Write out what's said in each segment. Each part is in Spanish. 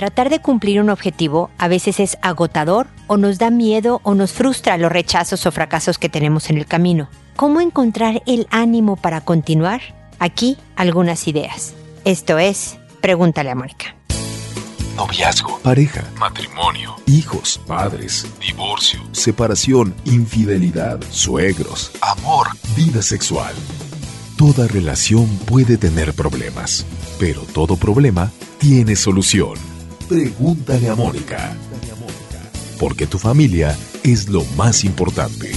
Tratar de cumplir un objetivo a veces es agotador o nos da miedo o nos frustra los rechazos o fracasos que tenemos en el camino. ¿Cómo encontrar el ánimo para continuar? Aquí algunas ideas. Esto es, pregúntale a Mónica. Noviazgo, pareja, matrimonio, hijos, padres, divorcio, separación, infidelidad, suegros, amor, vida sexual. Toda relación puede tener problemas, pero todo problema tiene solución. Pregúntale a Mónica. Porque tu familia es lo más importante.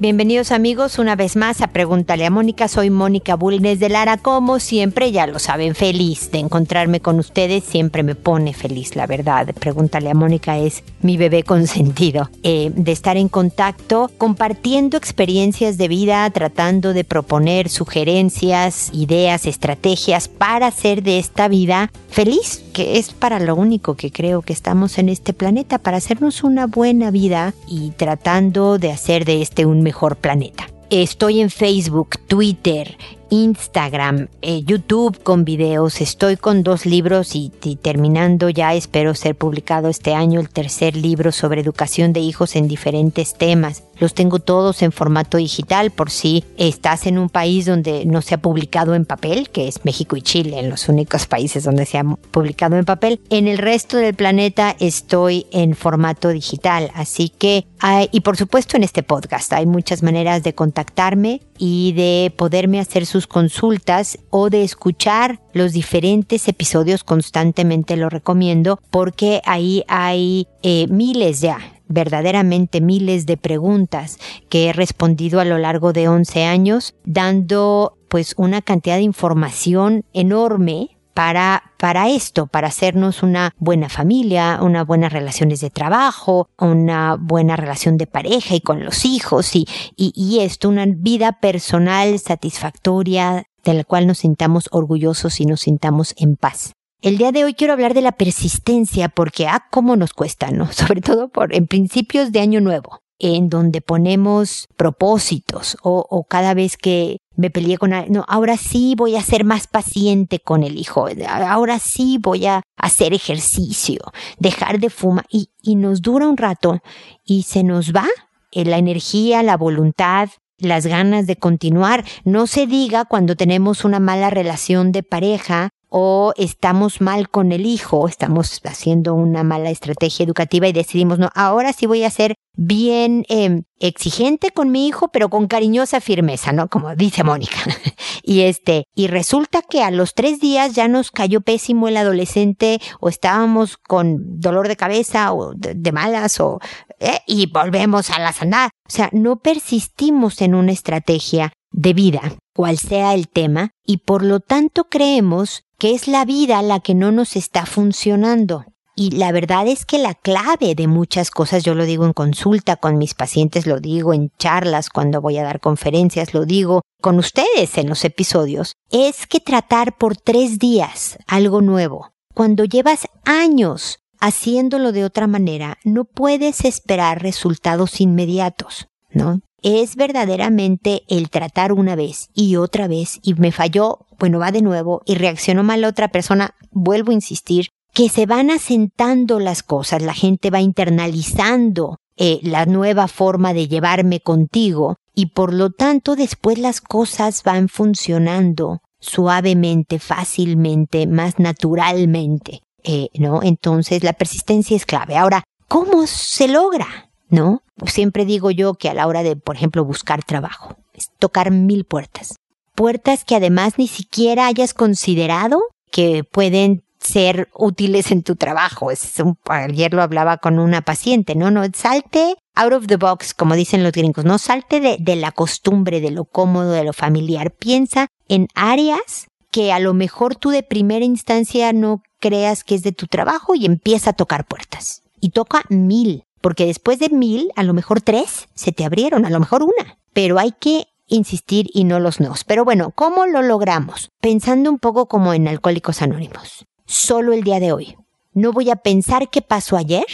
Bienvenidos amigos una vez más a Pregúntale a Mónica. Soy Mónica Bulnes de Lara. Como siempre, ya lo saben, feliz de encontrarme con ustedes. Siempre me pone feliz, la verdad. Pregúntale a Mónica es mi bebé consentido. Eh, de estar en contacto, compartiendo experiencias de vida, tratando de proponer sugerencias, ideas, estrategias para hacer de esta vida feliz, que es para lo único que creo que estamos en este planeta, para hacernos una buena vida y tratando de hacer de este un mejor planeta. Estoy en Facebook, Twitter, Instagram, eh, YouTube con videos. Estoy con dos libros y, terminando ya espero ser publicado este año el tercer libro sobre educación de hijos en diferentes temas. Los tengo todos en formato digital por si estás en un país donde no se ha publicado en papel, que es México y Chile, en los únicos países donde se ha publicado en papel. En el resto del planeta estoy en formato digital, así que, hay, y por supuesto en este podcast, hay muchas maneras de contactarme y de poderme hacer sus consultas o de escuchar los diferentes episodios constantemente lo recomiendo porque ahí hay eh, miles ya verdaderamente miles de preguntas que he respondido a lo largo de 11 años, dando pues una cantidad de información enorme para, para esto, para hacernos una buena familia, unas buenas relaciones de trabajo, una buena relación de pareja y con los hijos y, y, y esto, una vida personal satisfactoria de la cual nos sintamos orgullosos y nos sintamos en paz. El día de hoy quiero hablar de la persistencia porque, ah, cómo nos cuesta, ¿no? Sobre todo por, en principios de año nuevo en donde ponemos propósitos o, o, cada vez que me peleé con no, ahora sí voy a ser más paciente con el hijo, ahora sí voy a hacer ejercicio, dejar de fumar y, y nos dura un rato y se nos va eh, la energía, la voluntad, las ganas de continuar. No se diga cuando tenemos una mala relación de pareja o estamos mal con el hijo, estamos haciendo una mala estrategia educativa y decidimos, no, ahora sí voy a ser bien eh, exigente con mi hijo, pero con cariñosa firmeza, ¿no? Como dice Mónica. y este, y resulta que a los tres días ya nos cayó pésimo el adolescente o estábamos con dolor de cabeza o de, malas o, eh, y volvemos a la sanidad. O sea, no persistimos en una estrategia de vida, cual sea el tema, y por lo tanto creemos que es la vida la que no nos está funcionando. Y la verdad es que la clave de muchas cosas, yo lo digo en consulta con mis pacientes, lo digo en charlas, cuando voy a dar conferencias, lo digo con ustedes en los episodios, es que tratar por tres días algo nuevo, cuando llevas años haciéndolo de otra manera, no puedes esperar resultados inmediatos, ¿no? Es verdaderamente el tratar una vez y otra vez y me falló, bueno, va de nuevo y reaccionó mal otra persona, vuelvo a insistir, que se van asentando las cosas, la gente va internalizando eh, la nueva forma de llevarme contigo y por lo tanto después las cosas van funcionando suavemente, fácilmente, más naturalmente, eh, ¿no? Entonces la persistencia es clave. Ahora, ¿cómo se logra? ¿No? Siempre digo yo que a la hora de, por ejemplo, buscar trabajo, es tocar mil puertas. Puertas que además ni siquiera hayas considerado que pueden ser útiles en tu trabajo. Es un, ayer lo hablaba con una paciente, no, no, salte out of the box, como dicen los gringos, no salte de, de la costumbre, de lo cómodo, de lo familiar. Piensa en áreas que a lo mejor tú de primera instancia no creas que es de tu trabajo y empieza a tocar puertas. Y toca mil, porque después de mil, a lo mejor tres se te abrieron, a lo mejor una. Pero hay que insistir y no los nos. Pero bueno, ¿cómo lo logramos? Pensando un poco como en Alcohólicos Anónimos solo el día de hoy. No voy a pensar qué pasó ayer,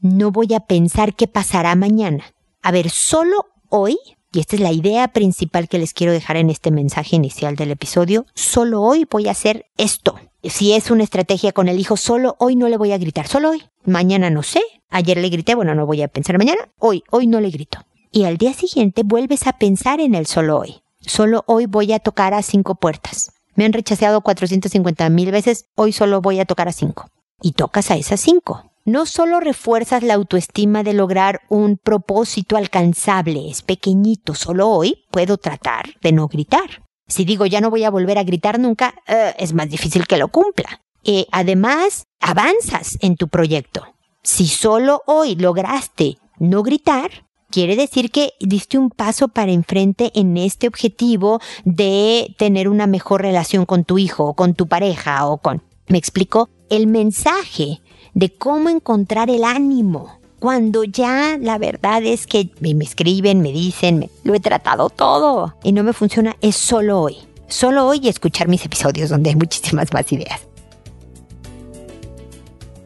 no voy a pensar qué pasará mañana. A ver, solo hoy, y esta es la idea principal que les quiero dejar en este mensaje inicial del episodio, solo hoy voy a hacer esto. Si es una estrategia con el hijo, solo hoy no le voy a gritar, solo hoy. Mañana no sé. Ayer le grité, bueno, no voy a pensar mañana. Hoy, hoy no le grito. Y al día siguiente vuelves a pensar en el solo hoy. Solo hoy voy a tocar a cinco puertas. Me han rechazado 450 mil veces, hoy solo voy a tocar a cinco. Y tocas a esas cinco. No solo refuerzas la autoestima de lograr un propósito alcanzable, es pequeñito, solo hoy puedo tratar de no gritar. Si digo ya no voy a volver a gritar nunca, eh, es más difícil que lo cumpla. Eh, además, avanzas en tu proyecto. Si solo hoy lograste no gritar, quiere decir que diste un paso para enfrente en este objetivo de tener una mejor relación con tu hijo o con tu pareja o con... ¿Me explico? El mensaje de cómo encontrar el ánimo cuando ya la verdad es que me, escriben, me dicen, lo he tratado todo y no me funciona, es solo hoy. Solo hoy escuchar mis episodios donde hay muchísimas más ideas.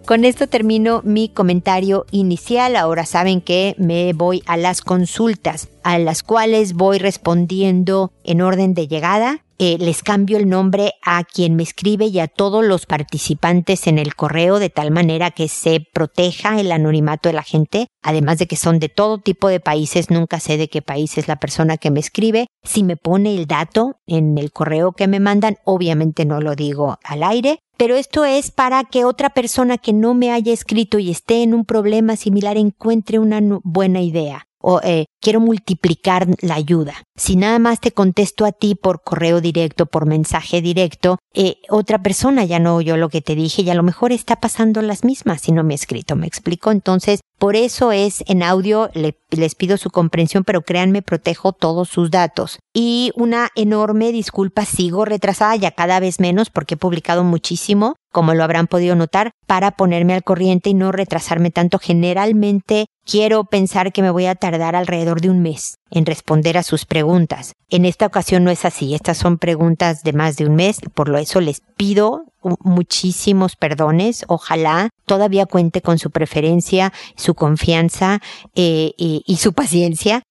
Con esto termino mi comentario inicial. Ahora saben que me voy a las consultas, a las cuales voy respondiendo en orden de llegada. Eh, les cambio el nombre a quien me escribe y a todos los participantes en el correo de tal manera que se proteja el anonimato de la gente, además de que son de todo tipo de países, nunca sé de qué país es la persona que me escribe. Si me pone el dato en el correo que me mandan, obviamente no lo digo al aire, pero esto es para que otra persona que no me haya escrito y esté en un problema similar encuentre una buena idea o eh, quiero multiplicar la ayuda. Si nada más te contesto a ti por correo directo, por mensaje directo, eh, otra persona ya no oyó lo que te dije y a lo mejor está pasando las mismas si no me he escrito, me explico. Entonces, por eso es en audio, les pido su comprensión, pero créanme, protejo todos sus datos. Y una enorme disculpa, sigo retrasada ya cada vez menos porque he publicado muchísimo, como lo habrán podido notar, para ponerme al corriente y no retrasarme tanto. Generalmente quiero pensar que me voy a tardar alrededor de un mes en responder a sus preguntas. En esta ocasión no es así, estas son preguntas de más de un mes, por lo eso les pido muchísimos perdones. Ojalá todavía cuente con su preferencia, su confianza eh, y, su paciencia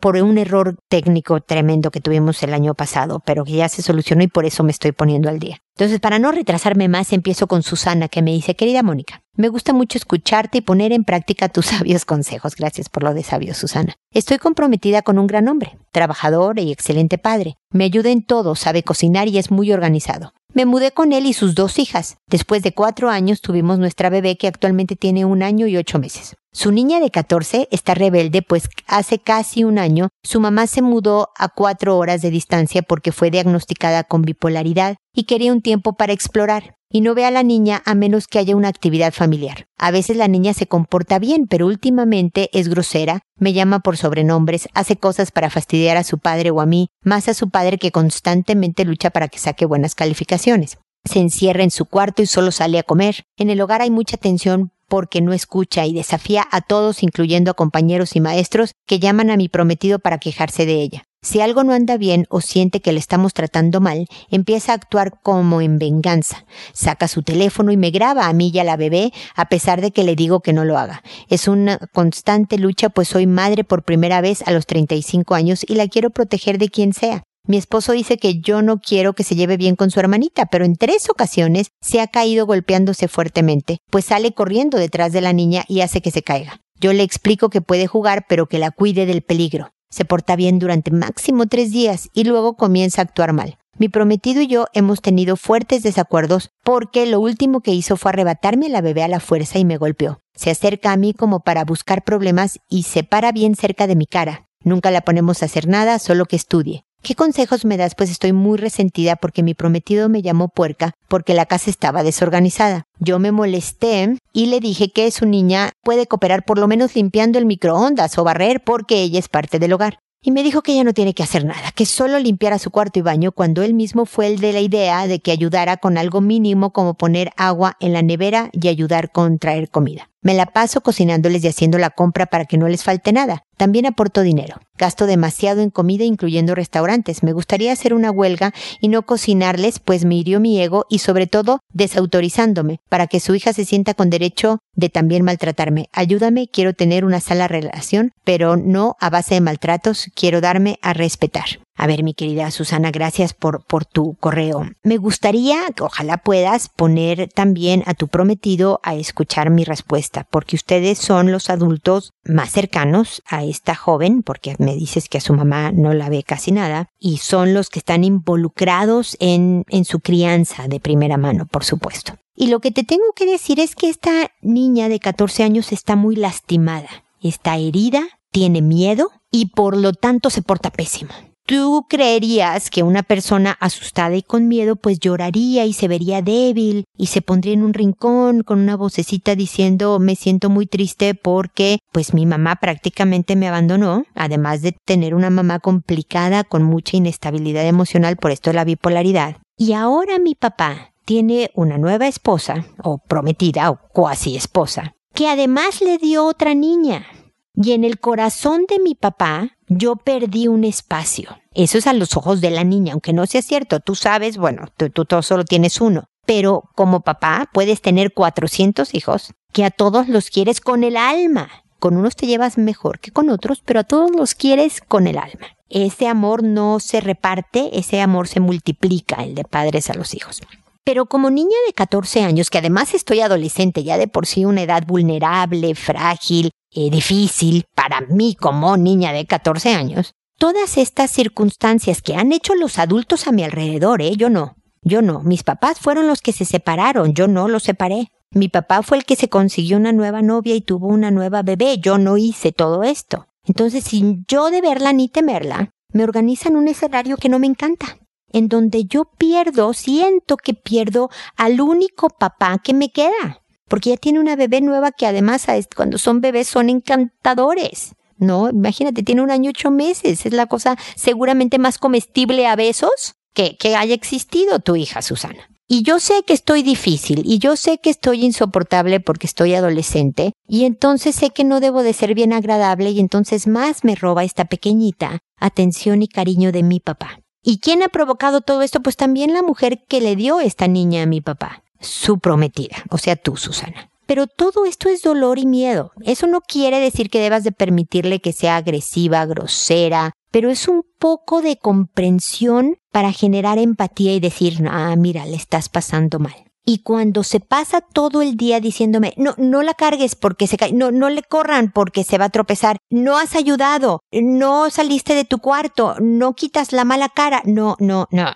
por, un error técnico tremendo que tuvimos el año pasado, pero que ya se solucionó y por eso me estoy poniendo al día. Entonces, para no retrasarme más, empiezo con Susana, que me dice, querida Mónica, me gusta mucho escucharte y poner en práctica tus sabios consejos. Gracias por lo de sabio, Susana. Estoy comprometida con un gran hombre, trabajador y excelente padre. Me ayuda en todo, sabe cocinar y es muy organizado. Me mudé con él y sus dos hijas. Después de cuatro años tuvimos nuestra bebé que actualmente tiene un año y ocho meses. Su niña de 14 está rebelde, pues hace casi un año su mamá se mudó a cuatro horas de distancia porque fue diagnosticada con bipolaridad y quería un tiempo para explorar y no ve a la niña a menos que haya una actividad familiar. A veces la niña se comporta bien, pero últimamente es grosera, me llama por sobrenombres, hace cosas para fastidiar a su padre o a mí, más a su padre que constantemente lucha para que saque buenas calificaciones. Se encierra en su cuarto y solo sale a comer. En el hogar hay mucha tensión porque no escucha y desafía a todos, incluyendo a compañeros y maestros, que llaman a mi prometido para quejarse de ella. Si algo no anda bien o siente que le estamos tratando mal, empieza a actuar como en venganza. Saca su teléfono y me graba a mí y a la bebé, a pesar de que le digo que no lo haga. Es una constante lucha, pues soy madre por primera vez a los 35 años y la quiero proteger de quien sea. Mi esposo dice que yo no quiero que se lleve bien con su hermanita, pero en tres ocasiones se ha caído golpeándose fuertemente, pues sale corriendo detrás de la niña y hace que se caiga. Yo le explico que puede jugar, pero que la cuide del peligro se porta bien durante máximo tres días y luego comienza a actuar mal. Mi prometido y yo hemos tenido fuertes desacuerdos porque lo último que hizo fue arrebatarme a la bebé a la fuerza y me golpeó. Se acerca a mí como para buscar problemas y se para bien cerca de mi cara. Nunca la ponemos a hacer nada, solo que estudie. ¿Qué consejos me das? Pues estoy muy resentida porque mi prometido me llamó puerca porque la casa estaba desorganizada. Yo me molesté y le dije que su niña puede cooperar por lo menos limpiando el microondas o barrer porque ella es parte del hogar. Y me dijo que ella no tiene que hacer nada, que solo limpiara su cuarto y baño cuando él mismo fue el de la idea de que ayudara con algo mínimo como poner agua en la nevera y ayudar con traer comida. Me la paso cocinándoles y haciendo la compra para que no les falte nada. También aporto dinero. Gasto demasiado en comida incluyendo restaurantes. Me gustaría hacer una huelga y no cocinarles, pues me hirió mi ego y sobre todo desautorizándome, para que su hija se sienta con derecho de también maltratarme. Ayúdame, quiero tener una sala relación, pero no a base de maltratos, quiero darme a respetar. A ver, mi querida Susana, gracias por, por tu correo. Me gustaría que ojalá puedas poner también a tu prometido a escuchar mi respuesta, porque ustedes son los adultos más cercanos a esta joven, porque me dices que a su mamá no la ve casi nada, y son los que están involucrados en, en su crianza de primera mano, por supuesto. Y lo que te tengo que decir es que esta niña de 14 años está muy lastimada, está herida, tiene miedo y por lo tanto se porta pésimo. Tú creerías que una persona asustada y con miedo pues lloraría y se vería débil y se pondría en un rincón con una vocecita diciendo me siento muy triste porque pues mi mamá prácticamente me abandonó, además de tener una mamá complicada con mucha inestabilidad emocional por esto de la bipolaridad. Y ahora mi papá tiene una nueva esposa o prometida o cuasi esposa que además le dio otra niña. Y en el corazón de mi papá yo perdí un espacio. Eso es a los ojos de la niña, aunque no sea cierto. Tú sabes, bueno, tú, tú, solo tienes uno. Pero como papá puedes tener 400 hijos que a todos los quieres con el alma. Con unos te llevas mejor que con otros, pero a todos los quieres con el alma. Ese amor no se reparte, ese amor se multiplica, el de padres a los hijos. Pero como niña de 14 años, que además estoy adolescente, ya de por sí una edad vulnerable, frágil, eh, difícil para mí como niña de 14 años, todas estas circunstancias que han hecho los adultos a mi alrededor, ¿eh? Yo no. Yo no. Mis papás fueron los que se separaron, yo no los separé. Mi papá fue el que se consiguió una nueva novia y tuvo una nueva bebé, yo no hice todo esto. Entonces, sin yo de verla ni temerla, me organizan un escenario que no me encanta, en donde yo pierdo, siento que pierdo al único papá que me queda porque ya tiene una bebé nueva que además cuando son bebés son encantadores. ¿No? Imagínate, tiene un año ocho meses. Es la cosa seguramente más comestible a besos que, que haya existido tu hija, Susana. Y yo sé que estoy difícil y yo sé que estoy insoportable porque estoy adolescente y entonces sé que no debo de ser bien agradable y entonces más me roba esta pequeñita atención y cariño de mi papá. ¿Y quién ha provocado todo esto? Pues también la mujer que le dio esta niña a mi papá su prometida, o sea, tú, Susana. Pero todo esto es dolor y miedo. Eso no quiere decir que debas de permitirle que sea agresiva, grosera, pero es un poco de comprensión para generar empatía y decir, ah, mira, le estás pasando mal. Y cuando se pasa todo el día diciéndome, no, no la cargues porque se cae, no, no le corran porque se va a tropezar, no has ayudado, no saliste de tu cuarto, no quitas la mala cara, no, no, no,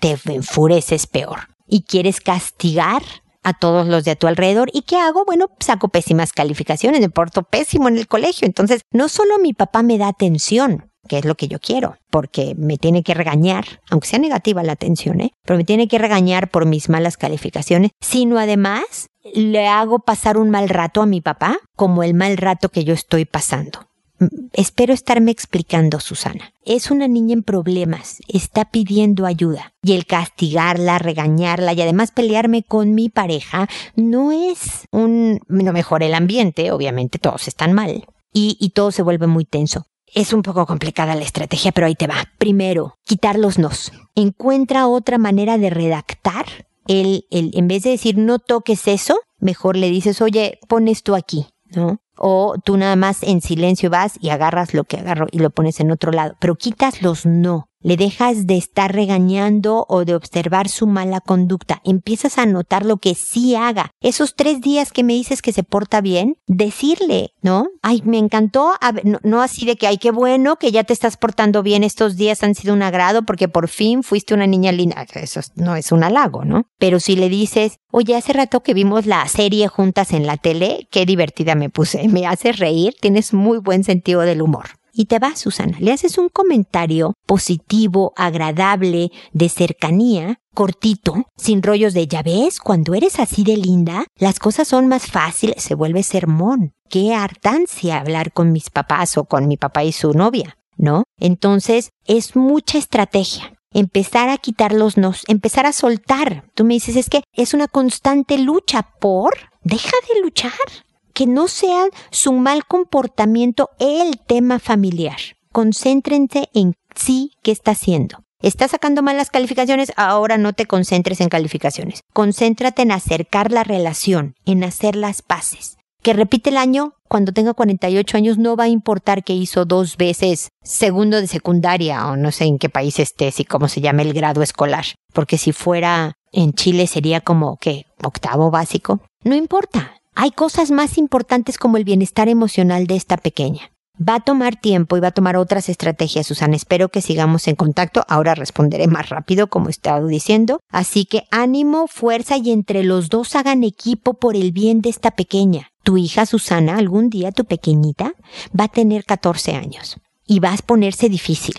te enfureces peor y quieres castigar a todos los de a tu alrededor. ¿Y qué hago? Bueno, saco pésimas calificaciones, me porto pésimo en el colegio. Entonces, no solo mi papá me da atención, que es lo que yo quiero, porque me tiene que regañar, aunque sea negativa la atención, ¿eh? pero me tiene que regañar por mis malas calificaciones, sino además le hago pasar un mal rato a mi papá como el mal rato que yo estoy pasando. Espero estarme explicando, Susana. Es una niña en problemas, está pidiendo ayuda. Y el castigarla, regañarla y además pelearme con mi pareja no es un... no mejora el ambiente, obviamente todos están mal. Y, todo se vuelve muy tenso. Es un poco complicada la estrategia, pero ahí te va. Primero, quitar los nos. Encuentra otra manera de redactar el, el, en vez de decir no toques eso, mejor le dices, oye, pon esto aquí, ¿no? O tú nada más en silencio vas y agarras lo que agarro y lo pones en otro lado, pero quitas los no le dejas de estar regañando o de observar su mala conducta, empiezas a notar lo que sí haga. Esos tres días que me dices que se porta bien, decirle, ¿no? Ay, me encantó, no, así de que, ay, qué bueno que ya te estás portando bien, estos días han sido un agrado porque por fin fuiste una niña linda. Eso no es un halago, ¿no? Pero si le dices, oye, hace rato que vimos la serie juntas en la tele, qué divertida me puse, me haces reír, tienes muy buen sentido del humor y te vas, Susana. Le haces un comentario positivo, agradable, de cercanía, cortito, sin rollos de ya ves, cuando eres así de linda, las cosas son más fáciles, se vuelve sermón. Qué hartancia hablar con mis papás o con mi papá y su novia, ¿no? Entonces, es mucha estrategia. Empezar a quitar los nos, empezar a soltar. Tú me dices, es que es una constante lucha por, deja de luchar que no sea su mal comportamiento el tema familiar. Concéntrense en sí qué está haciendo. Está sacando malas calificaciones, ahora no te concentres en calificaciones. Concéntrate en acercar la relación, en hacer las paces. Que repite el año, cuando tenga 48 años, no va a importar que hizo dos veces segundo de secundaria o no sé en qué país estés y cómo se llama el grado escolar. Porque si fuera en Chile sería como que octavo básico. No importa. Hay cosas más importantes como el bienestar emocional de esta pequeña. Va a tomar tiempo y va a tomar otras estrategias, Susana. Espero que sigamos en contacto. Ahora responderé más rápido, como he estado diciendo. Así que ánimo, fuerza y entre los dos hagan equipo por el bien de esta pequeña. Tu hija Susana, algún día tu pequeñita, va a tener 14 años y va a ponerse difícil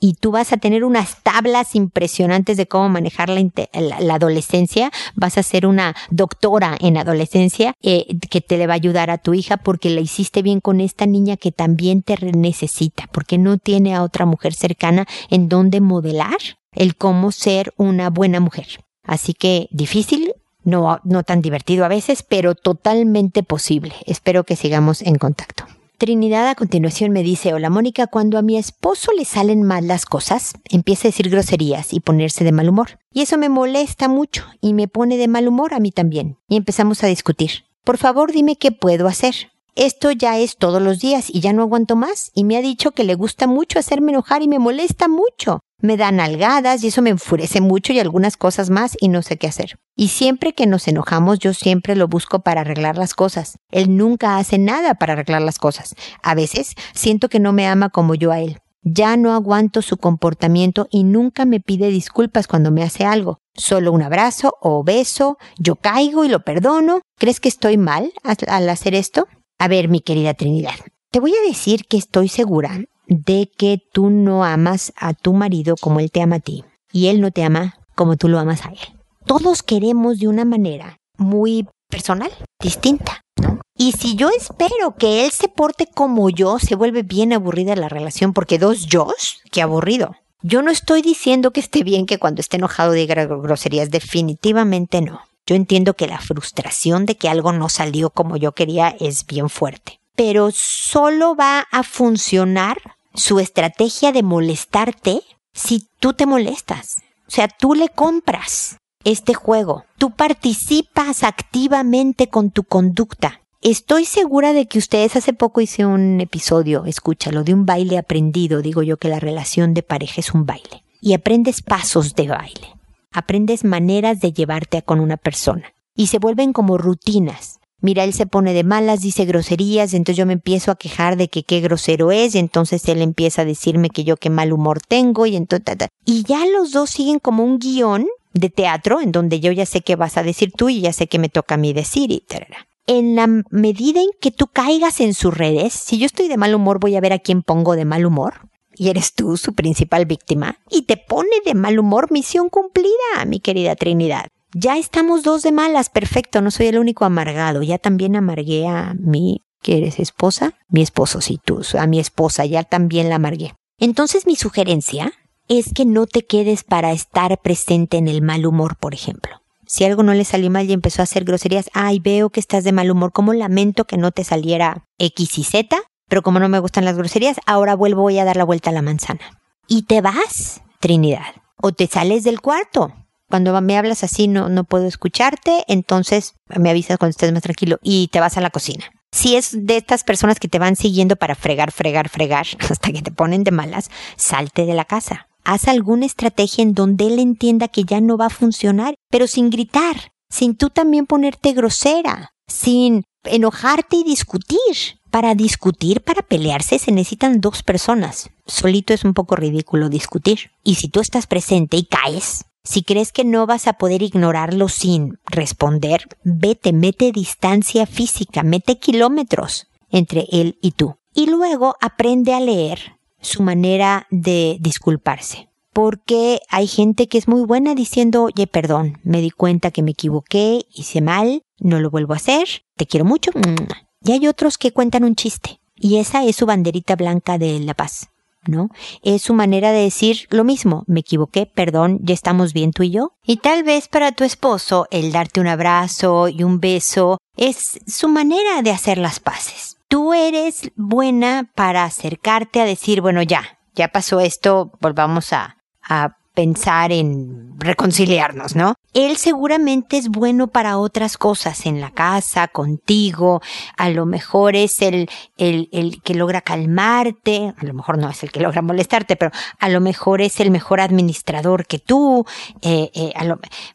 y tú vas a tener unas tablas impresionantes de cómo manejar la, adolescencia, vas a ser una doctora en adolescencia eh, que te le va a ayudar a tu hija porque la hiciste bien con esta niña que también te necesita, porque no tiene a otra mujer cercana en donde modelar el cómo ser una buena mujer. Así que difícil, no, no tan divertido a veces, pero totalmente posible. Espero que sigamos en contacto. Trinidad a continuación me dice, hola Mónica, cuando a mi esposo le salen mal las cosas, empieza a decir groserías y ponerse de mal humor. Y eso me molesta mucho y me pone de mal humor a mí también. Y empezamos a discutir. Por favor, dime qué puedo hacer. Esto ya es todos los días y ya no aguanto más y me ha dicho que le gusta mucho hacerme enojar y me molesta mucho me dan algadas y eso me enfurece mucho y algunas cosas más y no sé qué hacer. Y siempre que nos enojamos yo siempre lo busco para arreglar las cosas. Él nunca hace nada para arreglar las cosas. A veces siento que no me ama como yo a él. Ya no aguanto su comportamiento y nunca me pide disculpas cuando me hace algo. Solo un abrazo o beso, yo caigo y lo perdono. ¿Crees que estoy mal al hacer esto? A ver, mi querida Trinidad, te voy a decir que estoy segura de que tú no amas a tu marido como él te ama a ti y él no te ama como tú lo amas a él. Todos queremos de una manera muy personal, distinta, ¿no? Y si yo espero que él se porte como yo, se vuelve bien aburrida la relación porque dos yo, qué aburrido. Yo no estoy diciendo que esté bien que cuando esté enojado diga groserías, definitivamente no. Yo entiendo que la frustración de que algo no salió como yo quería es bien fuerte, pero solo va a funcionar su estrategia de molestarte si tú te molestas. O sea, tú le compras este juego. Tú participas activamente con tu conducta. Estoy segura de que ustedes hace poco hice un episodio, escúchalo, de un baile aprendido. Digo yo que la relación de pareja es un baile. Y aprendes pasos de baile. Aprendes maneras de llevarte con una persona. Y se vuelven como rutinas. Mira, él se pone de malas, dice groserías, entonces yo me empiezo a quejar de que qué grosero es, y entonces él empieza a decirme que yo qué mal humor tengo, y entonces... Y ya los dos siguen como un guion de teatro, en donde yo ya sé qué vas a decir tú y ya sé qué me toca a mí decir, y En la medida en que tú caigas en sus redes, si yo estoy de mal humor, voy a ver a quién pongo de mal humor. Y eres tú su principal víctima. Y te pone de mal humor, misión cumplida, mi querida Trinidad. Ya estamos dos de malas, perfecto, no soy el único amargado. Ya también amargué a mi, ¿que eres esposa? Mi esposo, sí, tú, a mi esposa, ya también la amargué. Entonces mi sugerencia es que no te quedes para estar presente en el mal humor, por ejemplo. Si algo no le salió mal y empezó a hacer groserías, ay, veo que estás de mal humor, como lamento que no te saliera X y Z, pero como no me gustan las groserías, ahora vuelvo voy a dar la vuelta a la manzana. Y te vas, Trinidad. O te sales del cuarto, cuando me hablas así no, no puedo escucharte, entonces me avisas cuando estés más tranquilo y te vas a la cocina. Si es de estas personas que te van siguiendo para fregar, fregar, fregar, hasta que te ponen de malas, salte de la casa. Haz alguna estrategia en donde él entienda que ya no va a funcionar, pero sin gritar, sin tú también ponerte grosera, sin enojarte y discutir. Para discutir, para pelearse, se necesitan dos personas. Solito es un poco ridículo discutir. Y si tú estás presente y caes, si crees que no vas a poder ignorarlo sin responder, vete, mete distancia física, mete kilómetros entre él y tú. Y luego aprende a leer su manera de disculparse. Porque hay gente que es muy buena diciendo, oye, perdón, me di cuenta que me equivoqué, hice mal, no lo vuelvo a hacer, te quiero mucho. Y hay otros que cuentan un chiste. Y esa es su banderita blanca de la paz. Es su manera de decir lo mismo, me equivoqué, perdón, ya estamos bien tú y yo. Y tal vez para tu esposo el darte un abrazo y un beso Es su manera de hacer las paces. Tú eres buena para acercarte a decir, bueno, ya, ya pasó esto, volvamos a, a pensar en reconciliarnos, ¿no? Él seguramente es bueno para otras cosas en la casa, contigo, a lo mejor es el, el, el que logra calmarte, a lo mejor no es el que logra molestarte, pero a lo mejor es el mejor administrador que tú, eh, eh,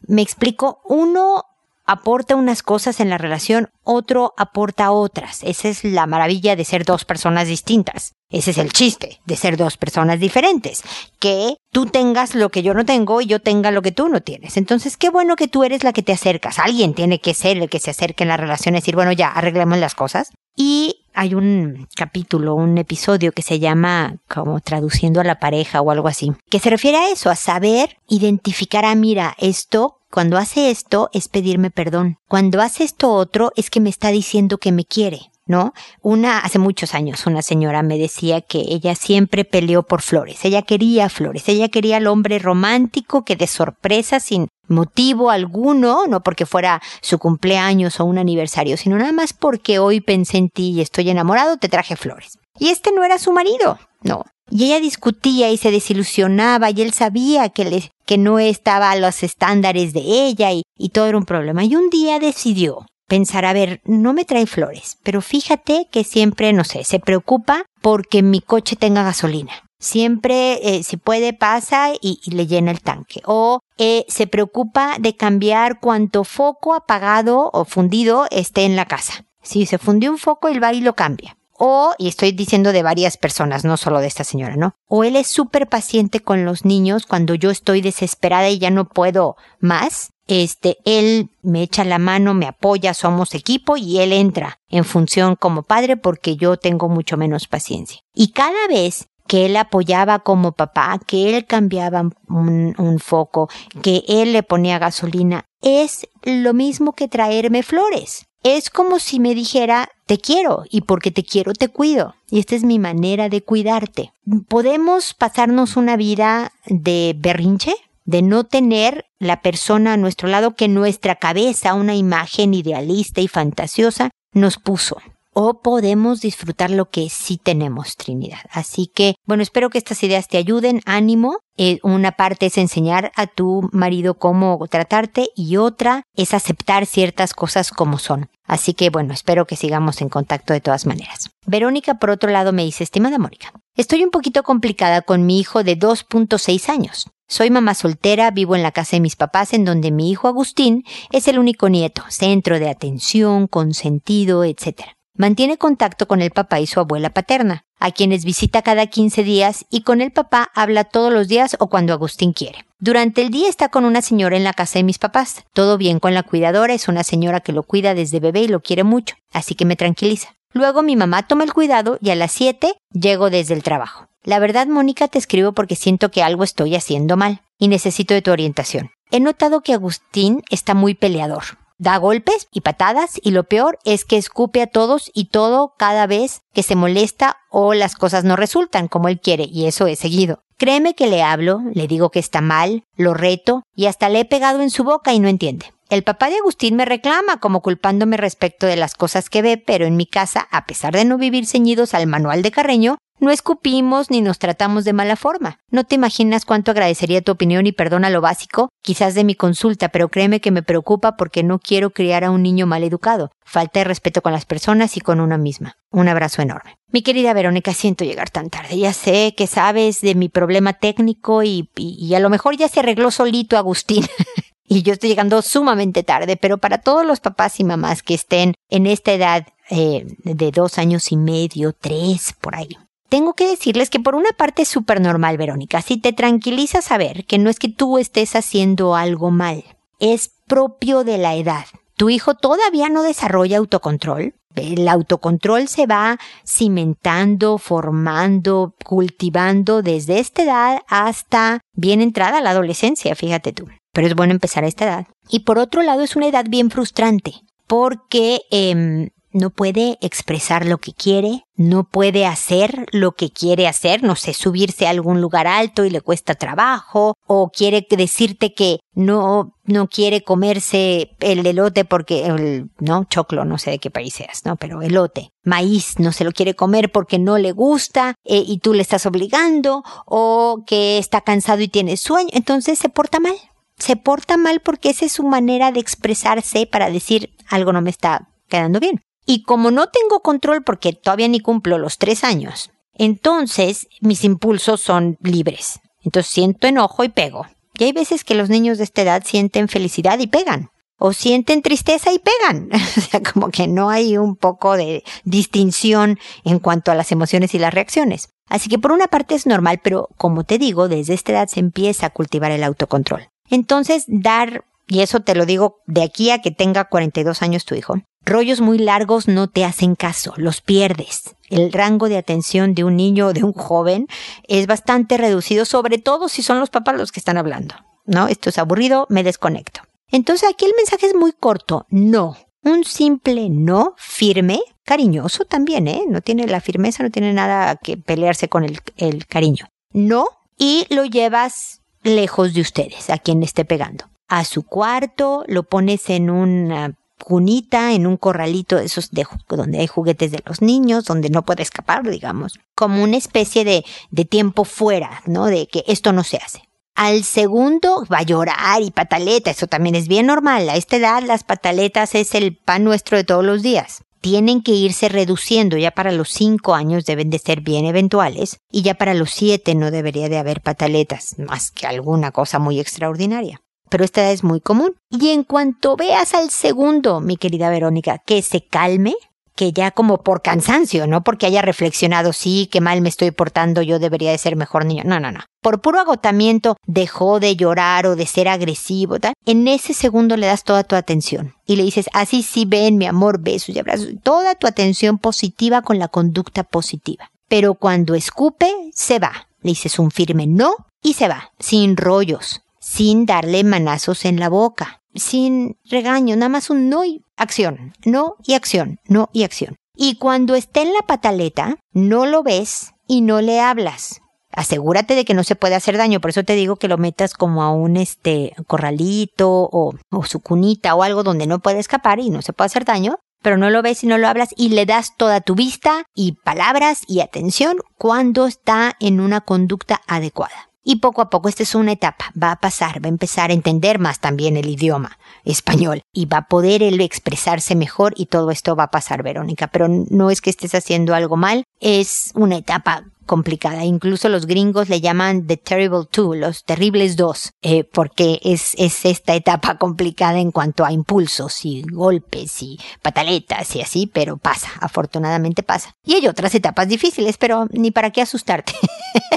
me explico, uno aporta unas cosas en la relación, otro aporta otras. Esa es la maravilla de ser dos personas distintas. Ese es el chiste de ser dos personas diferentes. Que tú tengas lo que yo no tengo y yo tenga lo que tú no tienes. Entonces, qué bueno que tú eres la que te acercas. Alguien tiene que ser el que se acerque en la relación y decir, bueno, ya, arreglemos las cosas. Y hay un capítulo, un episodio que se llama como traduciendo a la pareja o algo así, que se refiere a eso, a saber identificar, a ah, mira, esto cuando hace esto es pedirme perdón. Cuando hace esto otro es que me está diciendo que me quiere. ¿No? Una, hace muchos años, una señora me decía que ella siempre peleó por flores. Ella quería flores. Ella quería al hombre romántico que de sorpresa, sin motivo alguno, no porque fuera su cumpleaños o un aniversario, sino nada más porque hoy pensé en ti y estoy enamorado, te traje flores. Y este no era su marido, no. Y ella discutía y se desilusionaba y él sabía que, que no estaba a los estándares de ella y, y todo era un problema. Y un día decidió pensar, a ver, no me trae flores, pero fíjate que siempre, no sé, se preocupa porque mi coche tenga gasolina. Siempre, eh, si puede, pasa y, le llena el tanque. O eh, se preocupa de cambiar cuanto foco apagado o fundido esté en la casa. Si se fundió un foco, él va y lo cambia. O, y estoy diciendo de varias personas, no solo de esta señora, ¿no? O él es súper paciente con los niños cuando yo estoy desesperada y ya no puedo más. Este, él me echa la mano, me apoya, somos equipo y él entra en función como padre porque yo tengo mucho menos paciencia. Y cada vez que él apoyaba como papá, que él cambiaba un, un, foco, que él le ponía gasolina, es lo mismo que traerme flores. Es como si me dijera, te quiero y porque te quiero te cuido. Y esta es mi manera de cuidarte. ¿Podemos pasarnos una vida de berrinche? De no tener la persona a nuestro lado que nuestra cabeza, una imagen idealista y fantasiosa, nos puso o podemos disfrutar lo que sí tenemos, Trinidad. Así que, bueno, espero que estas ideas te ayuden, ánimo. Eh, una parte es enseñar a tu marido cómo tratarte y otra es aceptar ciertas cosas como son. Así que, bueno, espero que sigamos en contacto de todas maneras. Verónica, por otro lado, me dice, estimada Mónica, estoy un poquito complicada con mi hijo de 2.6 años. Soy mamá soltera, vivo en la casa de mis papás en donde mi hijo Agustín es el único nieto, centro de atención, consentido, etc. Mantiene contacto con el papá y su abuela paterna, a quienes visita cada 15 días y con el papá habla todos los días o cuando Agustín quiere. Durante el día está con una señora en la casa de mis papás. Todo bien con la cuidadora, es una señora que lo cuida desde bebé y lo quiere mucho, así que me tranquiliza. Luego mi mamá toma el cuidado y a las 7 llego desde el trabajo. La verdad, Mónica, te escribo porque siento que algo estoy haciendo mal y necesito de tu orientación. He notado que Agustín está muy peleador da golpes y patadas y lo peor es que escupe a todos y todo cada vez que se molesta o las cosas no resultan como él quiere y eso es seguido. Créeme que le hablo, le digo que está mal, lo reto y hasta le he pegado en su boca y no entiende. El papá de Agustín me reclama como culpándome respecto de las cosas que ve, pero en mi casa, a pesar de no vivir ceñidos al manual de Carreño, no escupimos ni nos tratamos de mala forma. No te imaginas cuánto agradecería tu opinión y perdona lo básico, quizás de mi consulta, pero créeme que me preocupa porque no quiero criar a un niño mal educado. Falta de respeto con las personas y con una misma. Un abrazo enorme. Mi querida Verónica, siento llegar tan tarde. Ya sé que sabes de mi problema técnico y, a lo mejor ya se arregló solito Agustín. y yo estoy llegando sumamente tarde, pero para todos los papás y mamás que estén en esta edad eh, de dos años y medio, tres, por ahí, tengo que decirles que por una parte es súper normal, Verónica. Si te tranquiliza saber que no es que tú estés haciendo algo mal, es propio de la edad. Tu hijo todavía no desarrolla autocontrol. El autocontrol se va cimentando, formando, cultivando desde esta edad hasta bien entrada la adolescencia, fíjate tú. Pero es bueno empezar a esta edad. Y por otro lado es una edad bien frustrante, porque eh, no puede expresar lo que quiere, no puede hacer lo que quiere hacer, no sé, subirse a algún lugar alto y le cuesta trabajo, o quiere decirte que no, no quiere comerse el elote porque, el, no, choclo, no sé de qué país seas, no, pero elote, maíz, no se lo quiere comer porque no le gusta eh, y tú le estás obligando, o que está cansado y tiene sueño, entonces se porta mal. Se porta mal porque esa es su manera de expresarse para decir algo no me está quedando bien. Y como no tengo control porque todavía ni cumplo los tres años, entonces mis impulsos son libres. Entonces siento enojo y pego. Y hay veces que los niños de esta edad sienten felicidad y pegan. O sienten tristeza y pegan. o sea, como que no hay un poco de distinción en cuanto a las emociones y las reacciones. Así que por una parte es normal, pero como te digo, desde esta edad se empieza a cultivar el autocontrol. Entonces, dar, y eso te lo digo de aquí a que tenga 42 años tu hijo, rollos muy largos no te hacen caso, los pierdes. El rango de atención de un niño o de un joven es bastante reducido, sobre todo si son los papás los que están hablando. No, esto es aburrido, me desconecto. Entonces aquí el mensaje es muy corto, no. Un simple no firme, cariñoso también, ¿eh? No tiene la firmeza, no tiene nada que pelearse con el, el cariño. No, y lo llevas lejos de ustedes, a quien esté pegando. A su cuarto, lo pones en una cunita, en un corralito esos de, donde hay juguetes de los niños, donde no puede escapar, digamos, como una especie de, de tiempo fuera, ¿no? De que esto no se hace. Al segundo va a llorar y pataleta, eso también es bien normal. A esta edad las pataletas es el pan nuestro de todos los días. Tienen que irse reduciendo, ya para los cinco años deben de ser bien eventuales y ya para los siete no debería de haber pataletas, más que alguna cosa muy extraordinaria pero esta es muy común. Y en cuanto veas al segundo, mi querida Verónica, que se calme, que ya como por cansancio, no porque haya reflexionado, sí, qué mal me estoy portando, yo debería de ser mejor niño. No, no, no. Por puro agotamiento dejó de llorar o de ser agresivo, tal. En ese segundo le das toda tu atención y le dices, así sí, ven, mi amor, besos y abrazos. Toda tu atención positiva con la conducta positiva. Pero cuando escupe, se va. Le dices un firme no y se va, sin rollos, sin darle manazos en la boca, sin regaño, nada más un no y acción, no y acción, no y acción. Y cuando esté en la pataleta, no lo ves y no le hablas. Asegúrate de que no se puede hacer daño, por eso te digo que lo metas como a un este corralito o, o su cunita o algo donde no puede escapar y no se puede hacer daño, pero no lo ves y no lo hablas y le das toda tu vista y palabras y atención cuando está en una conducta adecuada. Y poco a poco, esta es una etapa, va a pasar, va a empezar a entender más también el idioma español y va a poder él expresarse mejor y todo esto va a pasar, Verónica. Pero no es que estés haciendo algo mal, es una etapa complicada. Incluso los gringos le llaman The Terrible Two, los terribles dos, eh, porque es, es esta etapa complicada en cuanto a impulsos y golpes y pataletas y así, pero pasa, afortunadamente pasa. Y hay otras etapas difíciles, pero ni para qué asustarte.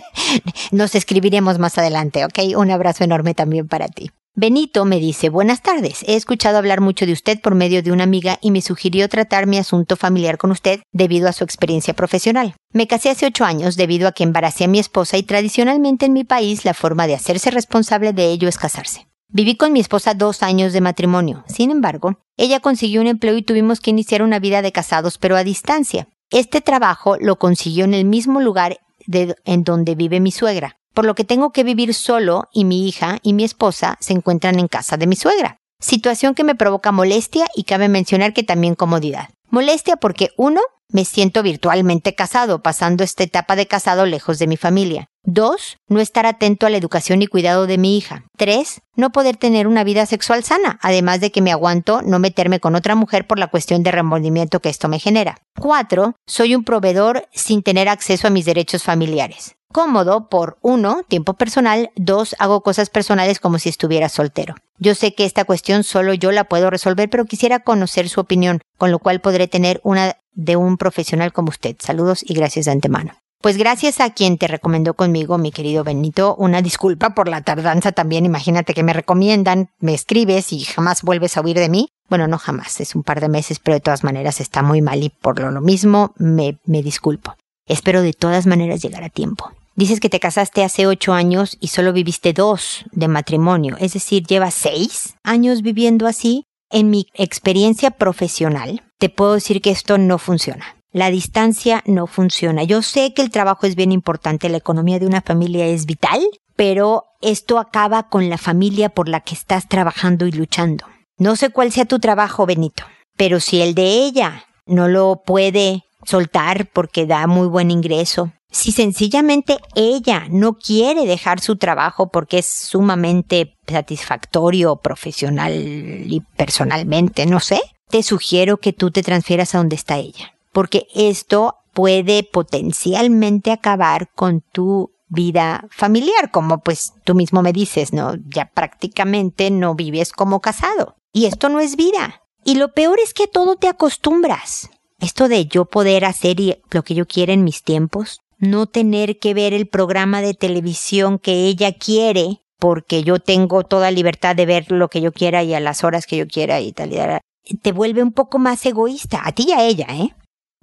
Nos escribiremos más adelante, ¿ok? Un abrazo enorme también para ti. Benito me dice, buenas tardes, he escuchado hablar mucho de usted por medio de una amiga y me sugirió tratar mi asunto familiar con usted debido a su experiencia profesional. Me casé hace ocho años debido a que embaracé a mi esposa y tradicionalmente en mi país la forma de hacerse responsable de ello es casarse. Viví con mi esposa dos años de matrimonio. Sin embargo, ella consiguió un empleo y tuvimos que iniciar una vida de casados pero a distancia. Este trabajo lo consiguió en el mismo lugar en donde vive mi suegra por lo que tengo que vivir solo y mi hija y mi esposa se encuentran en casa de mi suegra. Situación que me provoca molestia y cabe mencionar que también comodidad. Molestia porque uno, me siento virtualmente casado, pasando esta etapa de casado lejos de mi familia. Dos, no estar atento a la educación y cuidado de mi hija. Tres, no poder tener una vida sexual sana, además de que me aguanto no meterme con otra mujer por la cuestión de remordimiento que esto me genera. Cuatro, soy un proveedor sin tener acceso a mis derechos familiares cómodo por uno, tiempo personal, dos, hago cosas personales como si estuviera soltero. Yo sé que esta cuestión solo yo la puedo resolver, pero quisiera conocer su opinión, con lo cual podré tener una de un profesional como usted. Saludos y gracias de antemano. Pues gracias a quien te recomendó conmigo, mi querido Benito, una disculpa por la tardanza también. Imagínate que me recomiendan, me escribes y jamás vuelves a oír de mí. Bueno, no jamás, es un par de meses, pero de todas maneras está muy mal y por lo mismo me, me disculpo. Espero de todas maneras llegar a tiempo. Dices que te casaste hace ocho años y solo viviste dos de matrimonio, es decir, llevas seis años viviendo así. en mi experiencia profesional, te puedo decir que esto no funciona. La distancia no funciona. Yo sé que el trabajo es bien importante, la economía de una familia es vital, pero esto acaba con la familia por la que estás trabajando y luchando. No sé cuál sea tu trabajo, Benito, pero si el de ella no lo puede soltar porque da muy buen ingreso, si sencillamente ella no quiere dejar su trabajo porque es sumamente satisfactorio profesional y personalmente, no sé, te sugiero que tú te transfieras a donde está ella, porque esto puede potencialmente acabar con tu vida familiar, como pues tú mismo me dices, ¿no? Ya prácticamente no vives como casado. Y esto no es vida. Y lo peor es que a todo te acostumbras. Esto de yo poder hacer lo que yo quiera en mis tiempos, no tener que ver el programa de televisión que ella quiere, porque yo tengo toda libertad de ver lo que yo quiera y a las horas que yo quiera y tal y tal, te vuelve un poco más egoísta, a ti y a ella, ¿eh?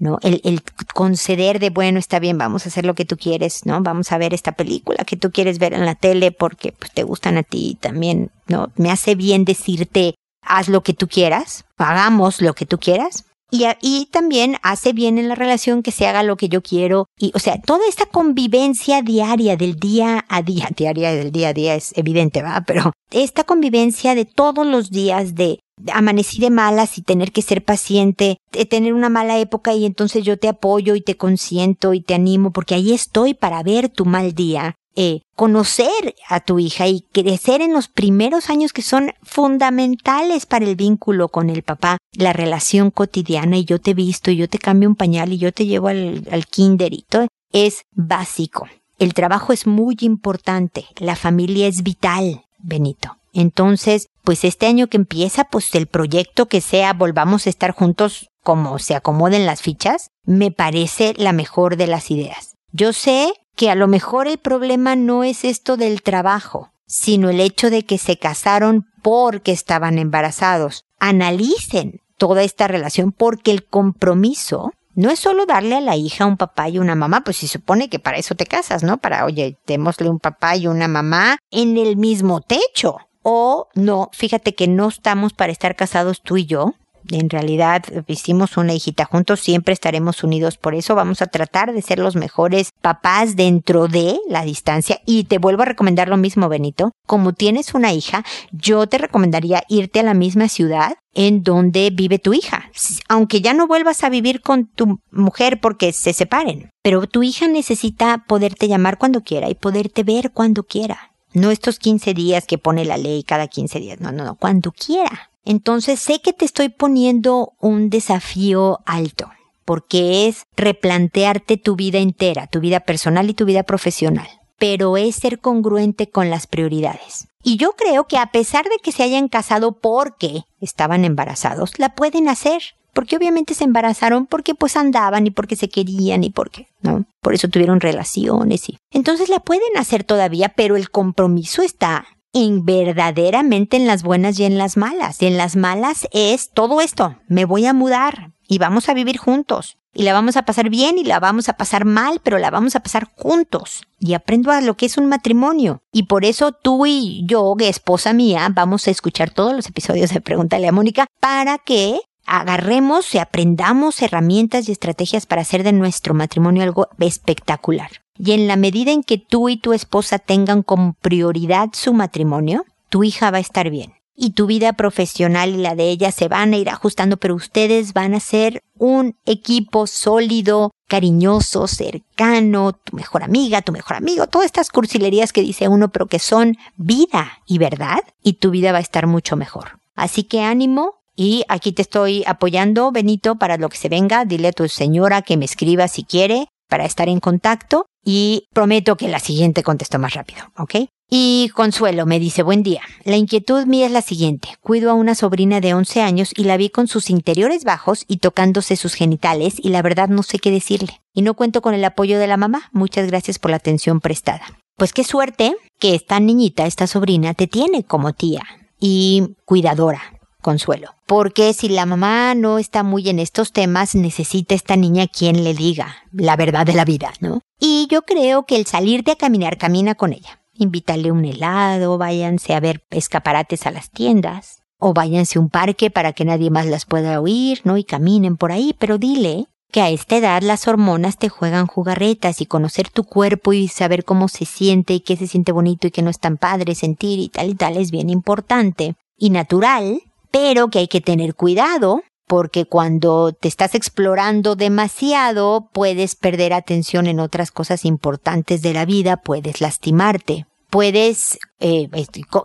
¿No? El, el conceder de, bueno, está bien, vamos a hacer lo que tú quieres, ¿no? Vamos a ver esta película que tú quieres ver en la tele porque pues, te gustan a ti también, ¿no? Me hace bien decirte, haz lo que tú quieras, hagamos lo que tú quieras, y, y, también hace bien en la relación que se haga lo que yo quiero. Y, o sea, toda esta convivencia diaria del día a día, diaria del día a día es evidente, ¿va? Pero esta convivencia de todos los días de amanecí de malas y tener que ser paciente, de tener una mala época y entonces yo te apoyo y te consiento y te animo porque ahí estoy para ver tu mal día eh, conocer a tu hija y crecer en los primeros años que son fundamentales para el vínculo con el papá, la relación cotidiana y yo te visto y yo te cambio un pañal y yo te llevo al, al kinder y todo, es básico. El trabajo es muy importante, la familia es vital, Benito. Entonces, pues este año que empieza, pues el proyecto que sea, volvamos a estar juntos como se acomoden las fichas, me parece la mejor de las ideas. Yo sé que a lo mejor el problema no es esto del trabajo, sino el hecho de que se casaron porque estaban embarazados. Analicen toda esta relación porque el compromiso no es solo darle a la hija un papá y una mamá, pues se supone que para eso te casas, ¿no? Para, oye, démosle un papá y una mamá en el mismo techo. O no, fíjate que no estamos para estar casados tú y yo, en realidad hicimos una hijita juntos, siempre estaremos unidos. Por eso vamos a tratar de ser los mejores papás dentro de la distancia. Y te vuelvo a recomendar lo mismo, Benito. Como tienes una hija, yo te recomendaría irte a la misma ciudad en donde vive tu hija. Aunque ya no vuelvas a vivir con tu mujer porque se separen. Pero tu hija necesita poderte llamar cuando quiera y poderte ver cuando quiera. No estos 15 días que pone la ley cada 15 días. No, no, no. Cuando quiera. Entonces sé que te estoy poniendo un desafío alto, porque es replantearte tu vida entera, tu vida personal y tu vida profesional, pero es ser congruente con las prioridades. Y yo creo que a pesar de que se hayan casado porque estaban embarazados, la pueden hacer. Porque obviamente se embarazaron porque pues andaban y porque se querían y porque, ¿no? Por eso tuvieron relaciones y... Entonces la pueden hacer todavía, pero el compromiso está en verdaderamente en las buenas y en las malas. Y en las malas es todo esto. Me voy a mudar y vamos a vivir juntos. Y la vamos a pasar bien y la vamos a pasar mal, pero la vamos a pasar juntos. Y aprendo a lo que es un matrimonio. Y por eso tú y yo, esposa mía, vamos a escuchar todos los episodios de Pregúntale a Mónica para que agarremos y aprendamos herramientas y estrategias para hacer de nuestro matrimonio algo espectacular. Y en la medida en que tú y tu esposa tengan como prioridad su matrimonio, tu hija va a estar bien. Y tu vida profesional y la de ella se van a ir ajustando, pero ustedes van a ser un equipo sólido, cariñoso, cercano, tu mejor amiga, tu mejor amigo, todas estas cursilerías que dice uno, pero que son vida y verdad, y tu vida va a estar mucho mejor. Así que ánimo, y aquí te estoy apoyando, Benito, para lo que se venga. Dile a tu señora que me escriba si quiere para estar en contacto y prometo que la siguiente contesto más rápido, ¿ok? Y Consuelo me dice, buen día. La inquietud mía es la siguiente. Cuido a una sobrina de 11 años y la vi con sus interiores bajos y tocándose sus genitales y la verdad no sé qué decirle. Y no cuento con el apoyo de la mamá. Muchas gracias por la atención prestada. Pues qué suerte que esta niñita, esta sobrina, te tiene como tía y cuidadora. Consuelo. Porque si la mamá no está muy en estos temas, necesita esta niña quien le diga la verdad de la vida, ¿no? Y yo creo que el salirte a caminar, camina con ella. Invítale un helado, váyanse a ver escaparates a las tiendas. o váyanse a un parque para que nadie más las pueda oír, ¿no? Y caminen por ahí, pero dile que a esta edad las hormonas te juegan jugarretas y conocer tu cuerpo y saber cómo se siente y qué se siente bonito y qué no es tan padre sentir y tal y tal es bien importante y natural, pero que hay que tener cuidado porque cuando te estás explorando demasiado puedes perder atención en otras cosas importantes de la vida, puedes lastimarte puedes, eh,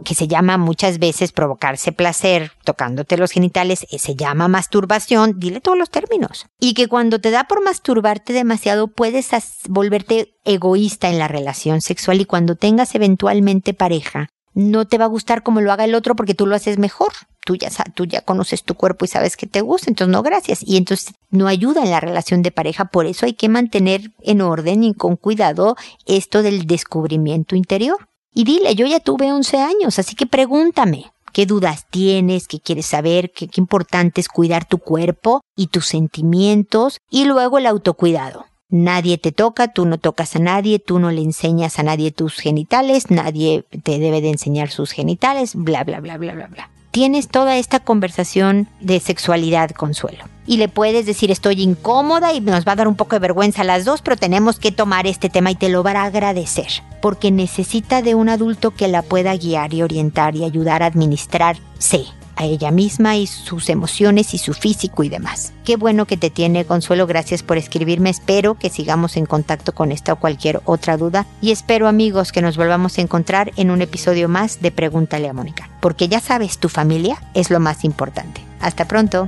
que se llama muchas veces provocarse placer tocándote los genitales, eh, se llama masturbación, dile todos los términos. Y que cuando te da por masturbarte demasiado puedes volverte egoísta en la relación sexual y cuando tengas eventualmente pareja, no te va a gustar como lo haga el otro porque tú lo haces mejor. Tú ya, tú ya conoces tu cuerpo y sabes que te gusta, entonces no gracias. Y entonces no ayuda en la relación de pareja, por eso hay que mantener en orden y con cuidado esto del descubrimiento interior. Y dile, yo ya tuve 11 años, así que pregúntame. ¿Qué dudas tienes? ¿Qué quieres saber? ¿Qué, qué importante es cuidar tu cuerpo y tus sentimientos? Y luego el autocuidado. Nadie te toca, tú no tocas a nadie, tú no le enseñas a nadie tus genitales, nadie te debe de enseñar sus genitales, bla, bla, bla, bla, bla, bla tienes toda esta conversación de sexualidad, Consuelo. Y le puedes decir, estoy incómoda y nos va a dar un poco de vergüenza a las dos, pero tenemos que tomar este tema y te lo va a agradecer, porque necesita de un adulto que la pueda guiar y orientar y ayudar a administrarse a ella misma y sus emociones y su físico y demás. Qué bueno que te tiene Consuelo, gracias por escribirme, espero que sigamos en contacto con esta o cualquier otra duda y espero amigos que nos volvamos a encontrar en un episodio más de Pregúntale a Mónica, porque ya sabes, tu familia es lo más importante. Hasta pronto.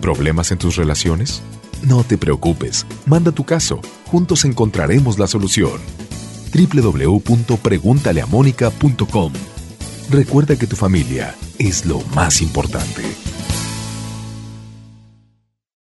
¿Problemas en tus relaciones? No te preocupes, manda tu caso, juntos encontraremos la solución. www.preguntaleamónica.com Recuerda que tu familia es lo más importante.